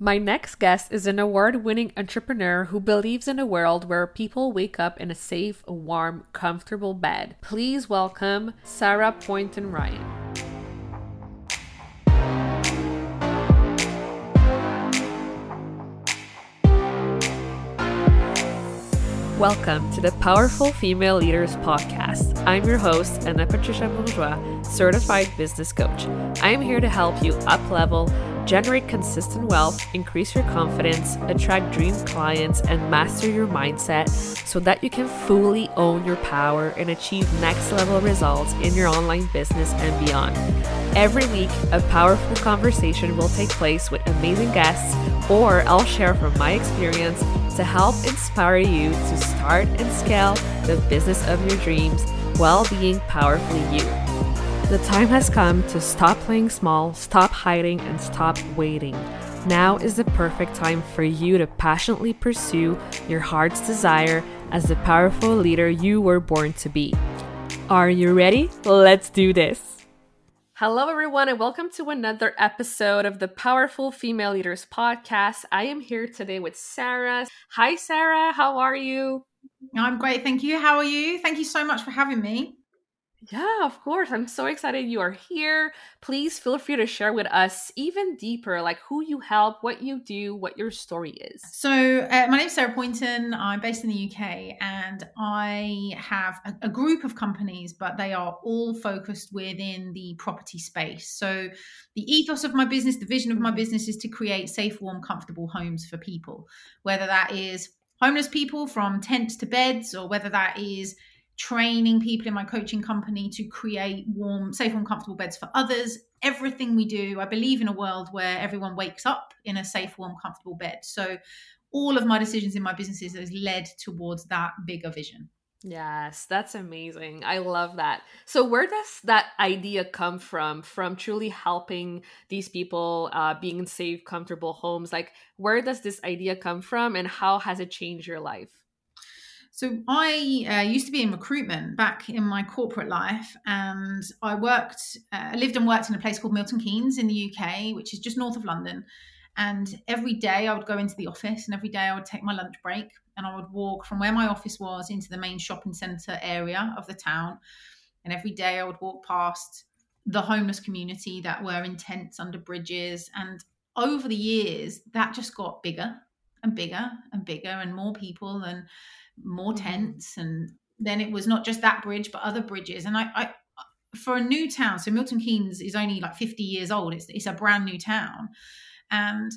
My next guest is an award winning entrepreneur who believes in a world where people wake up in a safe, warm, comfortable bed. Please welcome Sarah Poynton Ryan. Welcome to the Powerful Female Leaders Podcast. I'm your host, Anna Patricia Bourgeois, certified business coach. I am here to help you up level generate consistent wealth, increase your confidence, attract dream clients, and master your mindset so that you can fully own your power and achieve next level results in your online business and beyond. Every week, a powerful conversation will take place with amazing guests, or I'll share from my experience to help inspire you to start and scale the business of your dreams while being powerfully you. The time has come to stop playing small, stop hiding, and stop waiting. Now is the perfect time for you to passionately pursue your heart's desire as the powerful leader you were born to be. Are you ready? Let's do this. Hello, everyone, and welcome to another episode of the Powerful Female Leaders Podcast. I am here today with Sarah. Hi, Sarah. How are you? I'm great. Thank you. How are you? Thank you so much for having me. Yeah, of course. I'm so excited you are here. Please feel free to share with us even deeper, like who you help, what you do, what your story is. So, uh, my name is Sarah Poynton. I'm based in the UK and I have a, a, group of companies, but they are all focused within the property space. So, the ethos of my business, the vision of my business is to create safe, warm, comfortable homes for people, whether that is homeless people from tents to beds or whether that is training people in my coaching company to create warm, safe, and comfortable beds for others. Everything we do, I believe in a world where everyone wakes up in a safe, warm, comfortable bed. So all of my decisions in my businesses has led towards that bigger vision. Yes, that's amazing. I love that. So, where does that idea come from? From truly helping these people uh, being in safe, comfortable homes? Like, where does this idea come from, and how has it changed your life? So I uh, used to be in recruitment back in my corporate life, and I worked, uh, lived and worked in a place called Milton Keynes in the UK, which is just north of London. And every day I would go into the office, and every day I would take my lunch break, and I would walk from where my office was into the main shopping centre area of the town. And every day I would walk past the homeless community that were in tents under bridges. And over the years, that just got bigger and bigger and bigger, and more people and more mm-hmm. tents and then it was not just that bridge but other bridges. And I, I for a new town so milton keynes is only like 50 years old. It's, it's a brand new town. And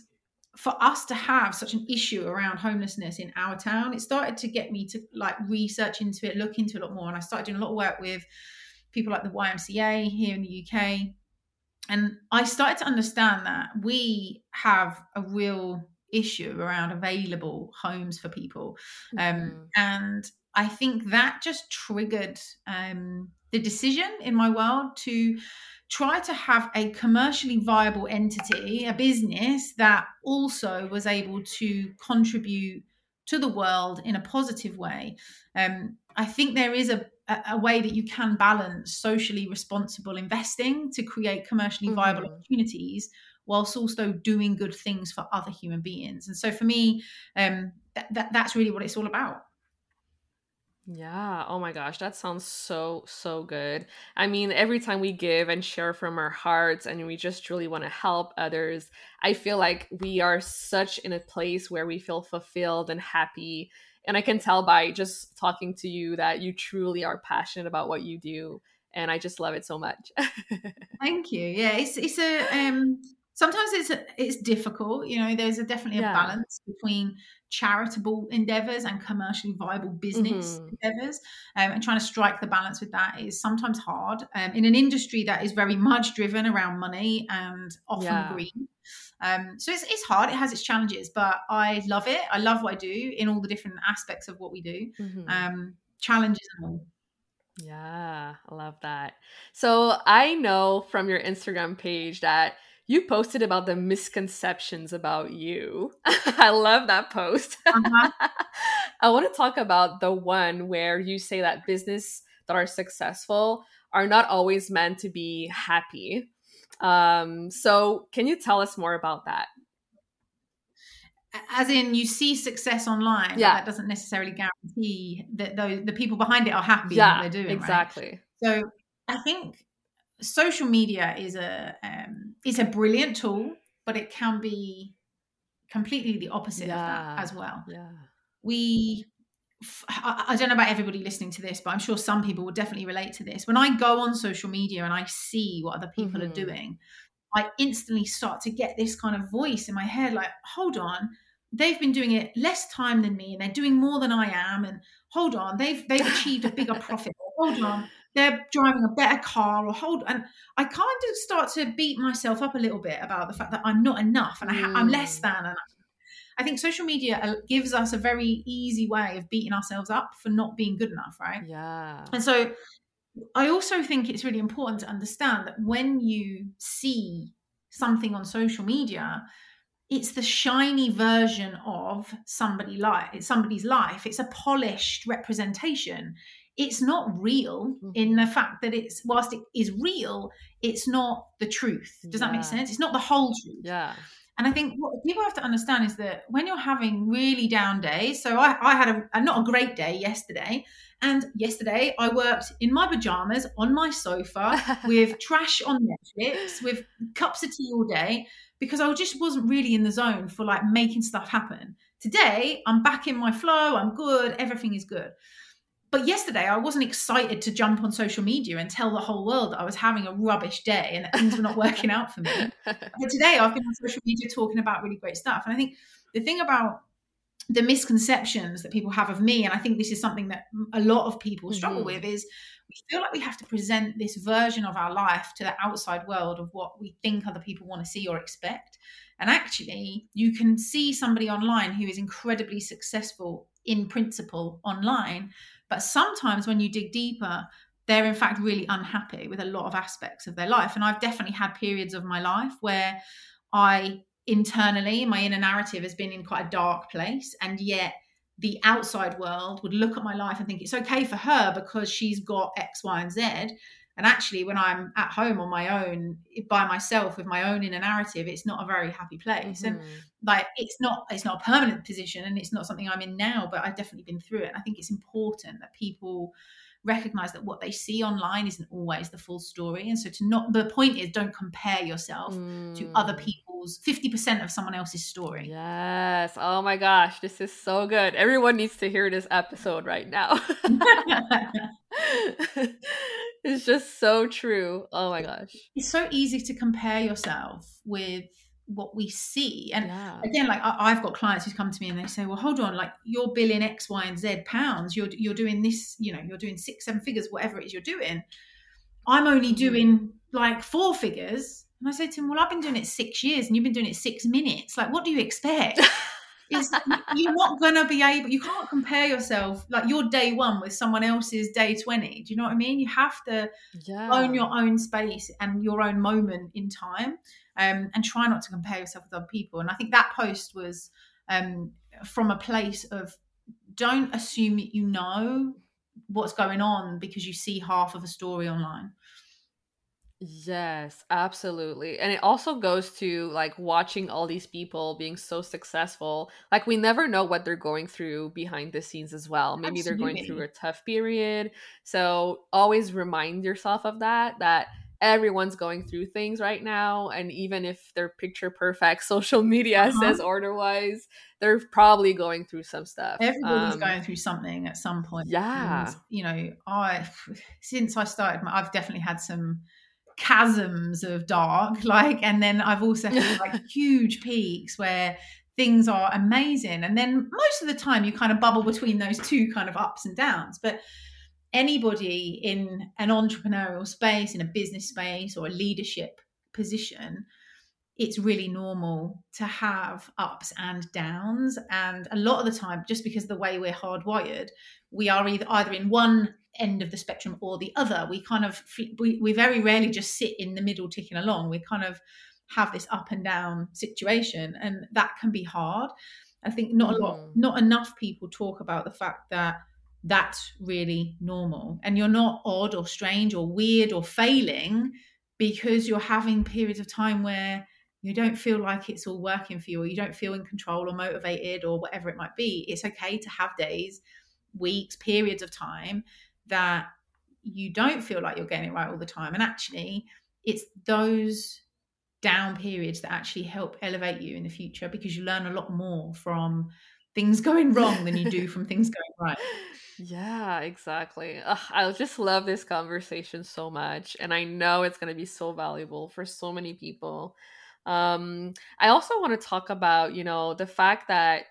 for us to have such an issue around homelessness in our town it started to get me to like research into it look into it a lot more. And i started doing a lot of work with people like the ymca here in the uk and i started to understand that we have a real issue around available homes for people. Um, mm-hmm. And I think that just triggered um, the decision in my world to try to have a commercially viable entity, a business that also was able to contribute to the world in a positive way. Um, I think there is a, a way that you can balance socially responsible investing to create commercially mm-hmm. viable opportunities whilst also doing good things for other human beings. And so for me, um, that, that that's really what it's all about. Yeah. Oh my gosh. That sounds so, so good. I mean, every time we give and share from our hearts and we just really want to help others, I feel like we are such in a place where we feel fulfilled and happy. And I can tell by just talking to you that you truly are passionate about what you do. And I just love it so much. Thank you. Yeah. It's, it's a, um, sometimes it's it's difficult you know there's a definitely yeah. a balance between charitable endeavors and commercially viable business mm-hmm. endeavors um, and trying to strike the balance with that is sometimes hard um, in an industry that is very much driven around money and often yeah. green um, so it's, it's hard it has its challenges but i love it i love what i do in all the different aspects of what we do mm-hmm. Um, challenges and all yeah i love that so i know from your instagram page that you posted about the misconceptions about you. I love that post. Uh-huh. I want to talk about the one where you say that business that are successful are not always meant to be happy. Um, so, can you tell us more about that? as in you see success online Yeah. that doesn't necessarily guarantee that those the people behind it are happy yeah, they're doing right? exactly. So I think social media is a um, is a brilliant tool, but it can be completely the opposite of that as well. Yeah. We I don't know about everybody listening to this, but I'm sure some people will definitely relate to this. When I go on social media and I see what other people Mhm. are doing, I instantly start to get this kind of voice in my head like, hold on, they've been doing it less time than me and they're doing more than I am. And hold on, they've they've achieved a bigger profit. Hold on, they're driving a better car or hold and I kind of start to beat myself up a little bit about the fact that I'm not enough and I ha- I'm less Mm. than and I think social media uh, gives us a very easy way of beating ourselves up for not being good enough, right? Yeah. And so I also think it's really important to understand that when you see something on social media, it's the shiny version of somebody life, it's somebody's life. It's a polished representation. It's not real mm. in the fact that it's whilst it is real, it's not the truth. Does that make sense? It's not the whole truth. Yeah. And I think what people have to understand is that when you're having really down days, so I, I had a, a not a great day yesterday, and yesterday I worked in my pajamas on my sofa with trash on Netflix, with cups of tea all day, because I just wasn't really in the zone for like making stuff happen. Today I'm back in my flow, I'm good, everything is good. But yesterday I wasn't excited to jump on social media and tell the whole world that I was having a rubbish day and that things were not working out for me. But today I've been on social media talking about really great stuff. And I think the thing about the misconceptions that people have of me, and I think this is something that a lot of people struggle Mhm. with, is we feel like we have to present this version of our life to the outside world of what we think other people want to see or expect. And actually, you can see somebody online who is incredibly successful in principle online, but sometimes when you dig deeper, they're in fact really unhappy with a lot of aspects of their life. And I've definitely had periods of my life where I internally, my inner narrative has been in quite a dark place. And yet the outside world would look at my life and think it's okay for her because she's got X, Y, and Z. And actually, when I'm at home on my own, by myself with my own inner narrative, it's not a very happy place. And Mhm. like it's not it's not a permanent position and it's not something I'm in now, but I've definitely been through it. And I think it's important that people recognize that what they see online isn't always the full story. And so to not the point is don't compare yourself to other Mm. people's 50% of someone else's story. Yes. Oh my gosh, this is so good. Everyone needs to hear this episode right now. it's just so true. Oh my gosh. it's so easy to compare yourself with what we see. And Yeah. again, like I, I've got clients who come to me and they say, "Well, hold on, like you're billing X, Y, and Z pounds. You're you're doing this, you know, you're doing six, seven figures, whatever it is you're doing. I'm only mm. doing like four figures." And I say to him, "Well, I've been doing it six years, and you've been doing it six minutes. Like, what do you expect?" It's, you're not gonna be able. You can't compare yourself like your day one with someone else's day twenty. Do you know what I mean? You have to Yeah. own your own space and your own moment in time um, and try not to compare yourself with other people and i think that post was um, from a place of don't assume that you know what's going on because you see half of a story online Yes, absolutely. And it also goes to like watching all these people being so successful. Like we never know what they're going through behind the scenes as well. Maybe they're going through a tough period. So always remind yourself of that that everyone's going through things right now and even if they're picture perfect social media Uh-huh. says otherwise, they're probably going through some stuff. everybody's Um, going through something at some point Yeah. And, you know i since i started i've definitely had some chasms of dark like and then i've also had like huge peaks where things are amazing. And then most of the time you kind of bubble between those two kind of ups and downs. But anybody in an entrepreneurial space in a business space or a leadership position it's really normal to have ups and downs. And a lot of the time just because of the way we're hardwired we are either either in one end of the spectrum or the other. We kind of we, we very rarely just sit in the middle ticking along. We kind of have this up and down situation and that can be hard. I think not a lot Mm. not enough people talk about the fact that that's really normal. And you're not odd or strange or weird or failing because you're having periods of time where you don't feel like it's all working for you or you don't feel in control or motivated or whatever it might be. It's okay to have days weeks periods of time that you don't feel like you're getting it right all the time and actually it's those down periods that actually help elevate you in the future because you learn a lot more from things going wrong than you do from things going right yeah, exactly. Ugh, I just love this conversation so much, and I know it's going to be so valuable for so many people. Um, I also want to talk about, you know, the fact that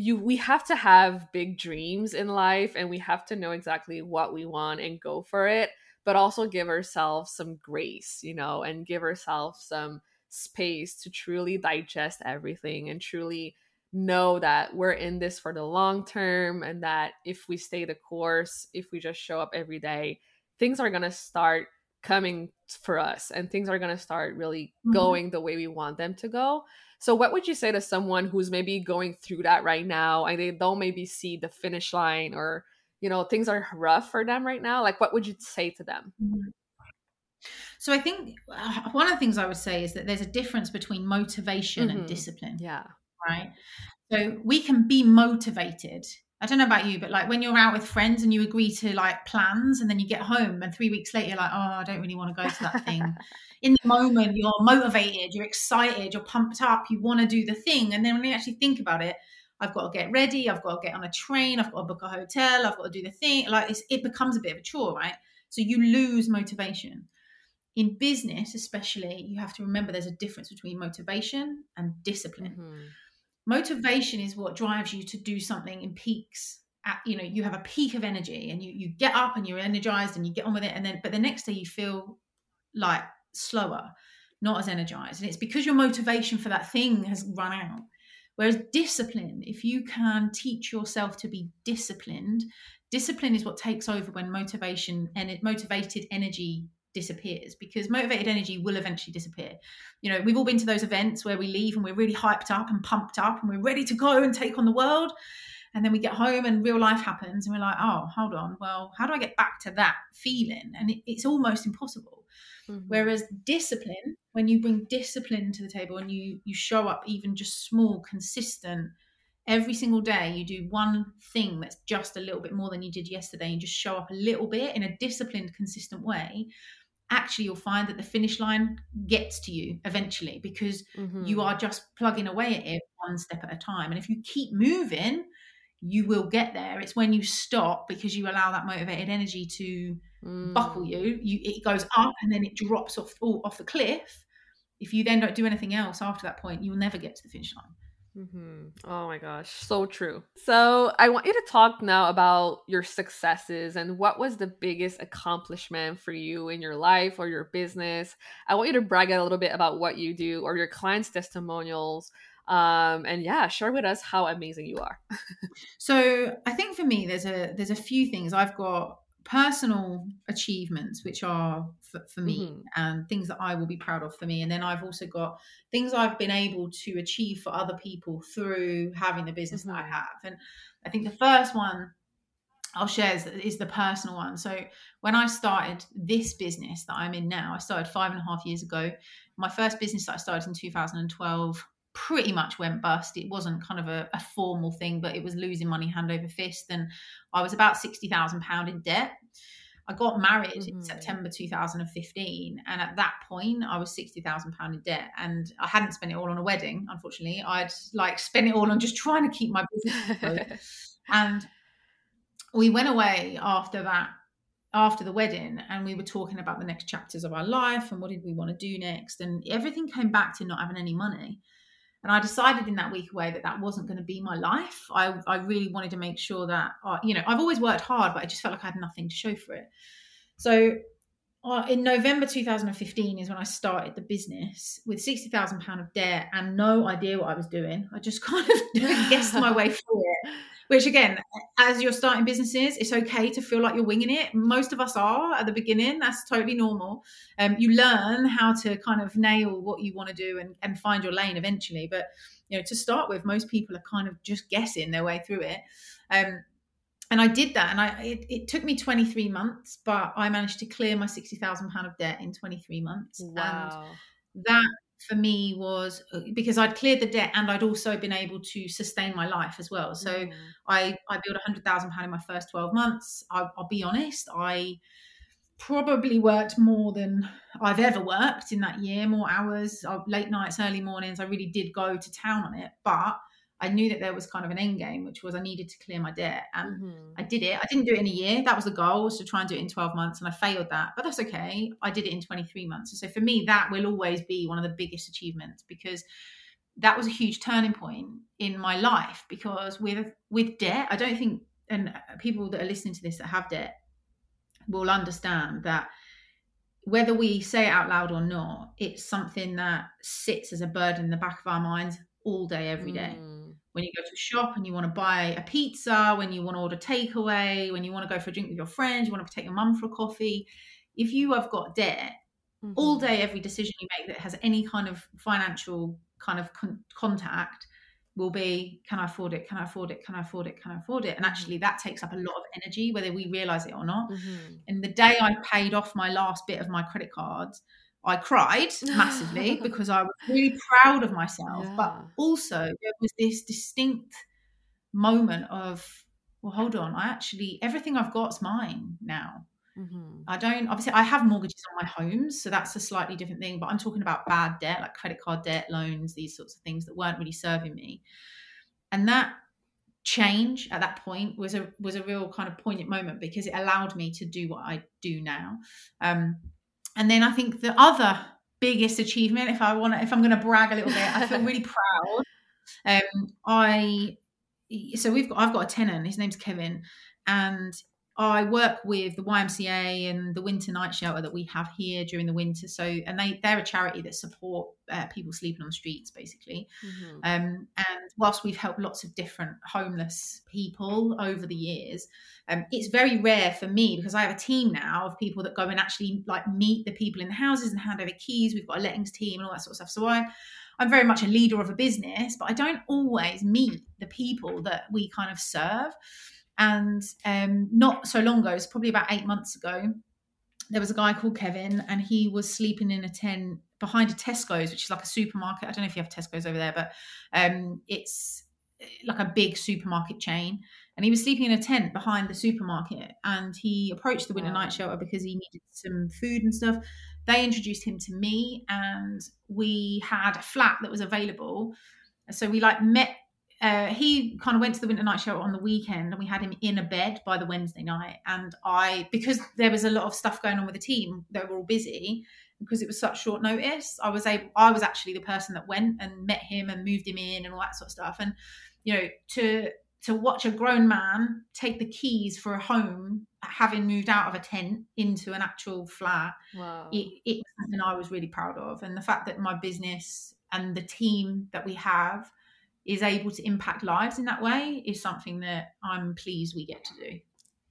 you we have to have big dreams in life, and we have to know exactly what we want and go for it, but also give ourselves some grace, you know, and give ourselves some space to truly digest everything and truly know that we're in this for the long term and that if we stay the course, if we just show up every day, things are going to start coming for us and things are going to start really mm-hmm. going the way we want them to go. So, what would you say to someone who's maybe going through that right now and they don't maybe see the finish line or, you know, things are rough for them right now? Like, what would you say to them? Mm-hmm. So, I think uh, one of the things I would say is that there's a difference between motivation mm-hmm. and discipline. Yeah right? So we can be motivated. I don't know about you, but like when you're out with friends and you agree to like plans and then you get home and three weeks later you're like, oh, I don't really want to go to that thing. In the moment, you're motivated, you're excited, you're pumped up, you want to do the thing. And then when you actually think about it, I've got to get ready, I've got to get on a train, I've got to book a hotel, I've got to do the thing. Like it becomes a bit of a chore, right? So you lose motivation. In business, especially, you have to remember there's a difference between motivation and discipline. Mm-hmm motivation is what drives you to do something in peaks at, you know you have a peak of energy and you you get up and you're energized and you get on with it and then but the next day you feel like slower not as energized. And it's because your motivation for that thing has run out. Whereas discipline if you can teach yourself to be disciplined discipline is what takes over when motivation and it motivated energy disappears because motivated energy will eventually disappear. You know, we've all been to those events where we leave and we're really hyped up and pumped up and we're ready to go and take on the world. And then we get home and real life happens and we're like, oh, hold on. Well, how do I get back to that feeling? And it, it's almost impossible. Mm-hmm. Whereas discipline, when you bring discipline to the table and you you show up even just small, consistent, every single day you do one thing that's just a little bit more than you did yesterday and just show up a little bit in a disciplined consistent way actually you'll find that the finish line gets to you eventually because mm-hmm. you are just plugging away at it one step at a time. And if you keep moving, you will get there. It's when you stop because you allow that motivated energy to mm. buckle you. You it goes up and then it drops off off the cliff. If you then don't do anything else after that point, you'll never get to the finish line. Mm-hmm. Oh my gosh, so true. So, I want you to talk now about your successes and what was the biggest accomplishment for you in your life or your business. I want you to brag a little bit about what you do or your clients' testimonials. Um, and yeah, share with us how amazing you are. so, I think for me, there's a there's a few things I've got personal achievements which are for, for me mm-hmm. and things that i will be proud of for me and then i've also got things i've been able to achieve for other people through having the business mm-hmm. that i mm-hmm. have and i think the first one i'll share is, is the personal one so when i started this business that i'm in now i started five and a half years ago my first business that i started in 2012 pretty much went bust. It wasn't kind of a, a, formal thing, but it was losing money hand over fist. And I was about £60,000 in debt. I got married mm-hmm. in September 2015. And at that point, I was £60,000 in debt. And I hadn't spent it all on a wedding, unfortunately. I'd like spent it all on just trying to keep my business and we went away after that after the wedding and we were talking about the next chapters of our life and what did we want to do next and everything came back to not having any money and I decided in that week away that that wasn't going to be my life. I, I really wanted to make sure that, uh, you know, I've always worked hard, but I just felt like I had nothing to show for it. So uh, in November 2015 is when I started the business with £60,000 of debt and no idea what I was doing. I just kind of guessed my way through it which again as you're starting businesses it's okay to feel like you're winging it. Most of us are at the beginning. That's totally normal. Um, you learn how to kind of nail what you want to do and, and find your lane eventually. But you know to start with most people are kind of just guessing their way through it. Um, and I did that, and I it, it, took me 23 months, but I managed to clear my 60,000 pound of debt in 23 months. Wow. And that for me was uh, because I'd cleared the debt and I'd also been able to sustain my life as well. So mm. I I built a hundred thousand pound in my first twelve months. I, I'll be honest, I probably worked more than I've ever worked in that year, more hours, uh, late nights, early mornings. I really did go to town on it, but I knew that there was kind of an end game, which was I needed to clear my debt. And mm-hmm. I did it. I didn't do it in a year. That was the goal, was to try and do it in 12 months. And I failed that. But that's okay. I did it in 23 months. So for me, that will always be one of the biggest achievements because that was a huge turning point in my life. Because with with debt, I don't think and people that are listening to this that have debt will understand that whether we say it out loud or not, it's something that sits as a burden in the back of our minds all day, every day. Mm. When you go to a shop and you want to buy a pizza, when you want to order takeaway, when you want to go for a drink with your friends, you want to take your mum for a coffee. If you have got debt, mm-hmm. all day, every decision you make that has any kind of financial kind of con- contact will be can I afford it? Can I afford it? Can I afford it? Can I afford it? And mm-hmm. actually, that takes up a lot of energy, whether we realize it or not. Mm-hmm. And the day I paid off my last bit of my credit cards, I cried massively because I was really proud of myself. Yeah. But also, there was this distinct moment of, well, hold on, I actually, everything I've got is mine now. Mm-hmm. I don't, obviously, I have mortgages on my homes, so that's a slightly different thing. But I'm talking about bad debt, like credit card debt, loans, these sorts of things that weren't really serving me. And that change at that point was a was a real kind of poignant moment because it allowed me to do what I do now. Um, and then I think the other biggest achievement, if I want to, if I'm going to brag a little bit, I feel really proud. Um, I so we've got I've got a tenant. His name's Kevin, and I work with the YMCA and the Winter Night Shelter that we have here during the winter. So, and they they're a charity that support uh, people sleeping on the streets, basically. Mm-hmm. Um, and whilst we've helped lots of different homeless people over the years, um, it's very rare for me because I have a team now of people that go and actually like meet the people in the houses and hand over keys. We've got a lettings team and all that sort of stuff. So I. I'm very much a leader of a business, but I don't always meet the people that we kind of serve. And um, not so long ago, it's probably about eight months ago, there was a guy called Kevin, and he was sleeping in a tent behind a Tesco's, which is like a supermarket. I don't know if you have Tesco's over there, but um, it's eh, like a big supermarket chain. And he was sleeping in a tent behind the supermarket. And he approached the winter night shelter because he needed some food and stuff. They introduced him to me, and we had a flat that was available. So we like met uh, he kind of went to the winter night show on the weekend and we had him in a bed by the Wednesday night. And I, because there was a lot of stuff going on with the team, they were all busy because it was such short notice. I was able, I was actually the person that went and met him and moved him in and all that sort of stuff. And, you know, to, to watch a grown man take the keys for a home, having moved out of a tent into an actual flat, wow. it, it was something I was really proud of. And the fact that my business and the team that we have is able to impact lives in that way is something that I'm pleased we get to do.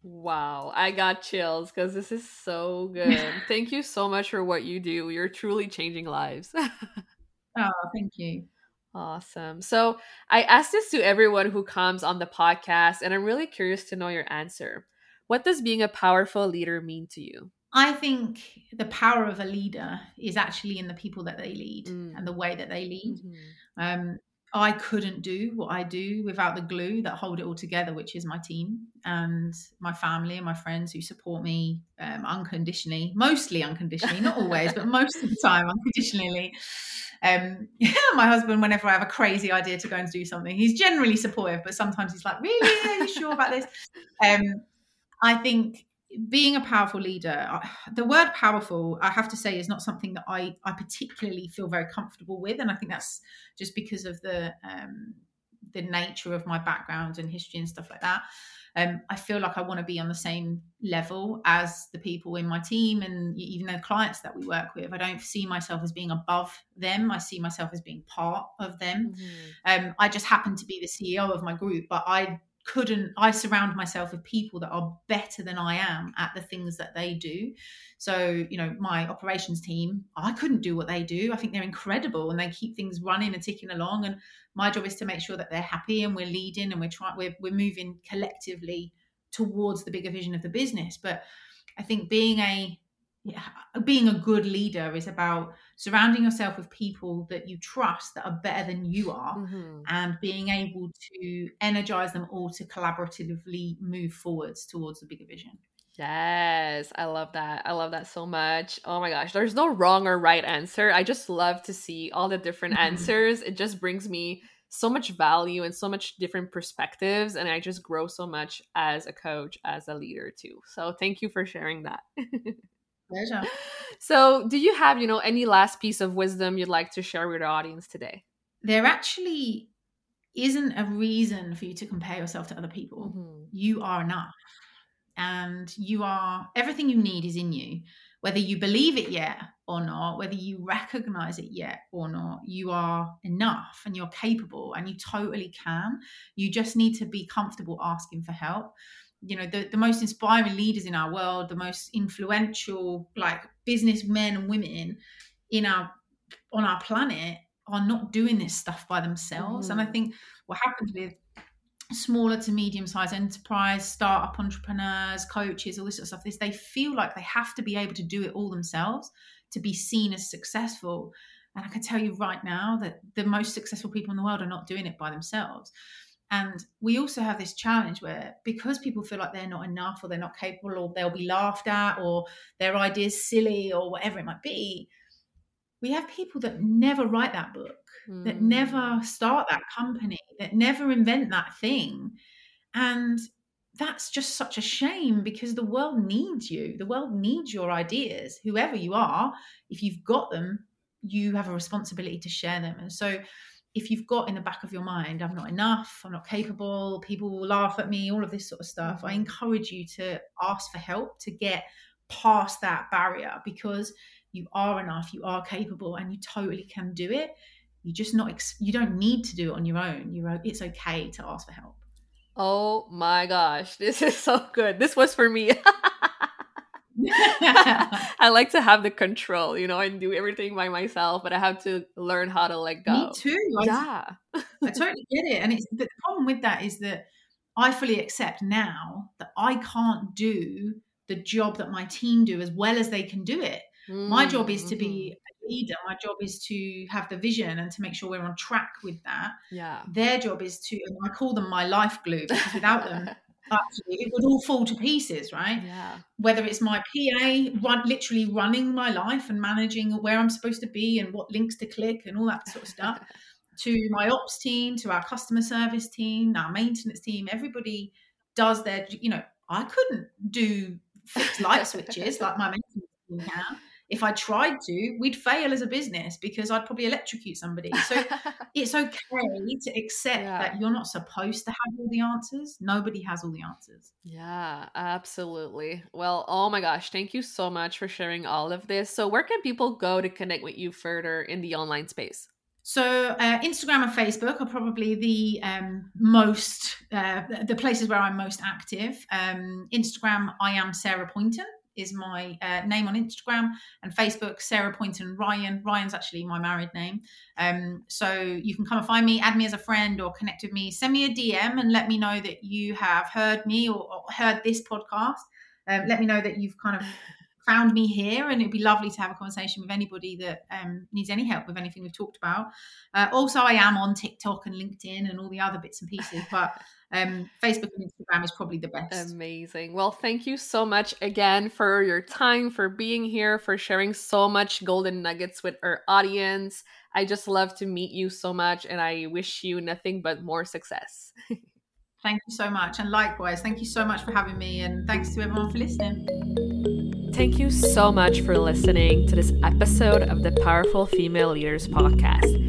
Wow, I got chills because this is so good. thank you so much for what you do. You're truly changing lives. oh, thank you. Awesome. So, I ask this to everyone who comes on the podcast, and I'm really curious to know your answer. What does being a powerful leader mean to you? I think the power of a leader is actually in the people that they lead mm. and the way that they lead. Mm-hmm. Um, I couldn't do what I do without the glue that hold it all together, which is my team and my family and my friends who support me um, unconditionally, mostly unconditionally, not always, but most of the time unconditionally. Um, yeah, my husband, whenever I have a crazy idea to go and do something, he's generally supportive, but sometimes he's like, "Really? Are you sure about this?" Um, I think being a powerful leader the word powerful i have to say is not something that i i particularly feel very comfortable with and i think that's just because of the um the nature of my background and history and stuff like that um, I feel like I want to be on the same level as the people in my team and even the clients that we work with. I don't see myself as being above them. I see myself as being part of them. Mm-hmm. Um, I just happen to be the CEO of my group, but I couldn't i surround myself with people that are better than i am at the things that they do. So you know my operations team i couldn't do what they do. I think they're incredible and they keep things running and ticking along. And my job is to make sure that they're happy and we're leading and we're trying we're, we're moving collectively towards the bigger vision of the business. But i think being a being a good leader is about surrounding yourself with people that you trust that are better than you are mm-hmm. and being able to energize them all to collaboratively move forwards towards the bigger vision Yes, I love that. I love that so much. Oh my gosh, there's no wrong or right answer. I just love to see all the different mm-hmm. answers. It just brings me so much value and so much different perspectives and I just grow so much as a coach, as a leader too. So thank you for sharing that. Pleasure. So, do you have, you know, any last piece of wisdom you'd like to share with our audience today? There actually isn't a reason for you to compare yourself to other people. Mm-hmm. You are enough. And you are everything you need is in you. Whether you believe it yet or not, whether you recognize it yet or not, you are enough and you're capable and you totally can. You just need to be comfortable asking for help you know the, the most inspiring leaders in our world the most influential like businessmen and women in our on our planet are not doing this stuff by themselves mm. and i mm-hmm. think what happens with smaller to medium sized enterprise startup entrepreneurs coaches all this sort of stuff is they feel like they have to be able to do it all themselves to be seen as successful and i can tell you right now that the most successful people in the world are not doing it by themselves and we also have this challenge where because people feel like they're not enough or they're not capable or they'll be laughed at or their ideas silly or whatever it might be, we have people that never write that book, mm. that never hmm. start that company, that never invent that thing. And that's just such a shame because the world needs you. The world needs your ideas, whoever you are. If you've got them, you have a responsibility to share them. And so if you've got in the back of your mind, I'm not enough, I'm not capable, people will laugh at me, all of this sort of stuff, I encourage you to ask for help to get past that barrier because you are enough, you are capable, and you totally can do it. You just not you don't need to do it on your own. You're it's okay to ask for help. Oh my gosh, this is so good. This was for me. I like to have the control, you know, and do everything by myself, but I have to learn how to let go. Me too. Yeah. I, I totally get it. And it's the problem with that is that I fully accept now that I can't do the job that my team do as well as they can do it. Mm-hmm. My job is to be mm-hmm. a leader. My job is to have the vision and to make sure we're on track with that. Yeah. Their job is to, I call them my life glue because without them, actually it would all fall to pieces right? Yeah. Whether it's my pa run literally running my life and managing where i'm supposed to be and what links to click and all that sort of stuff to my ops team to our customer service team our maintenance team everybody does their you know i couldn't do fixed light switches like my maintenance team can if I tried to, we'd fail as a business because I'd probably electrocute somebody. So it's okay to accept yeah. that you're not supposed to have all the answers. Nobody has all the answers. Yeah, absolutely. Well, oh my gosh, thank you so much for sharing all of this. So, where can people go to connect with you further in the online space? So uh, Instagram and Facebook are probably the um, most uh, the places where I'm most active. Um, Instagram, I am Sarah Poynton, is my uh, name on Instagram and Facebook, Sarah Poynton Ryan. Ryan's actually my married name. Um, so you can come and find me, add me as a friend, or connect with me. Send me a DM and let me know that you have heard me or, or heard this podcast. Um, let me know that you've kind of found me here, and it'd be lovely to have a conversation with anybody that um, needs any help with anything we've talked about. Uh, also, I am on TikTok and LinkedIn and all the other bits and pieces, but um, Facebook and Instagram is probably the best. Amazing. Well, thank you so much again for your time, for being here, for sharing so much golden nuggets with our audience. I just love to meet you so much, and I wish you nothing but more success. Thank you so much. And likewise, thank you so much for having me. And thanks to everyone for listening. Thank you so much for listening to this episode of the Powerful Female Leaders podcast.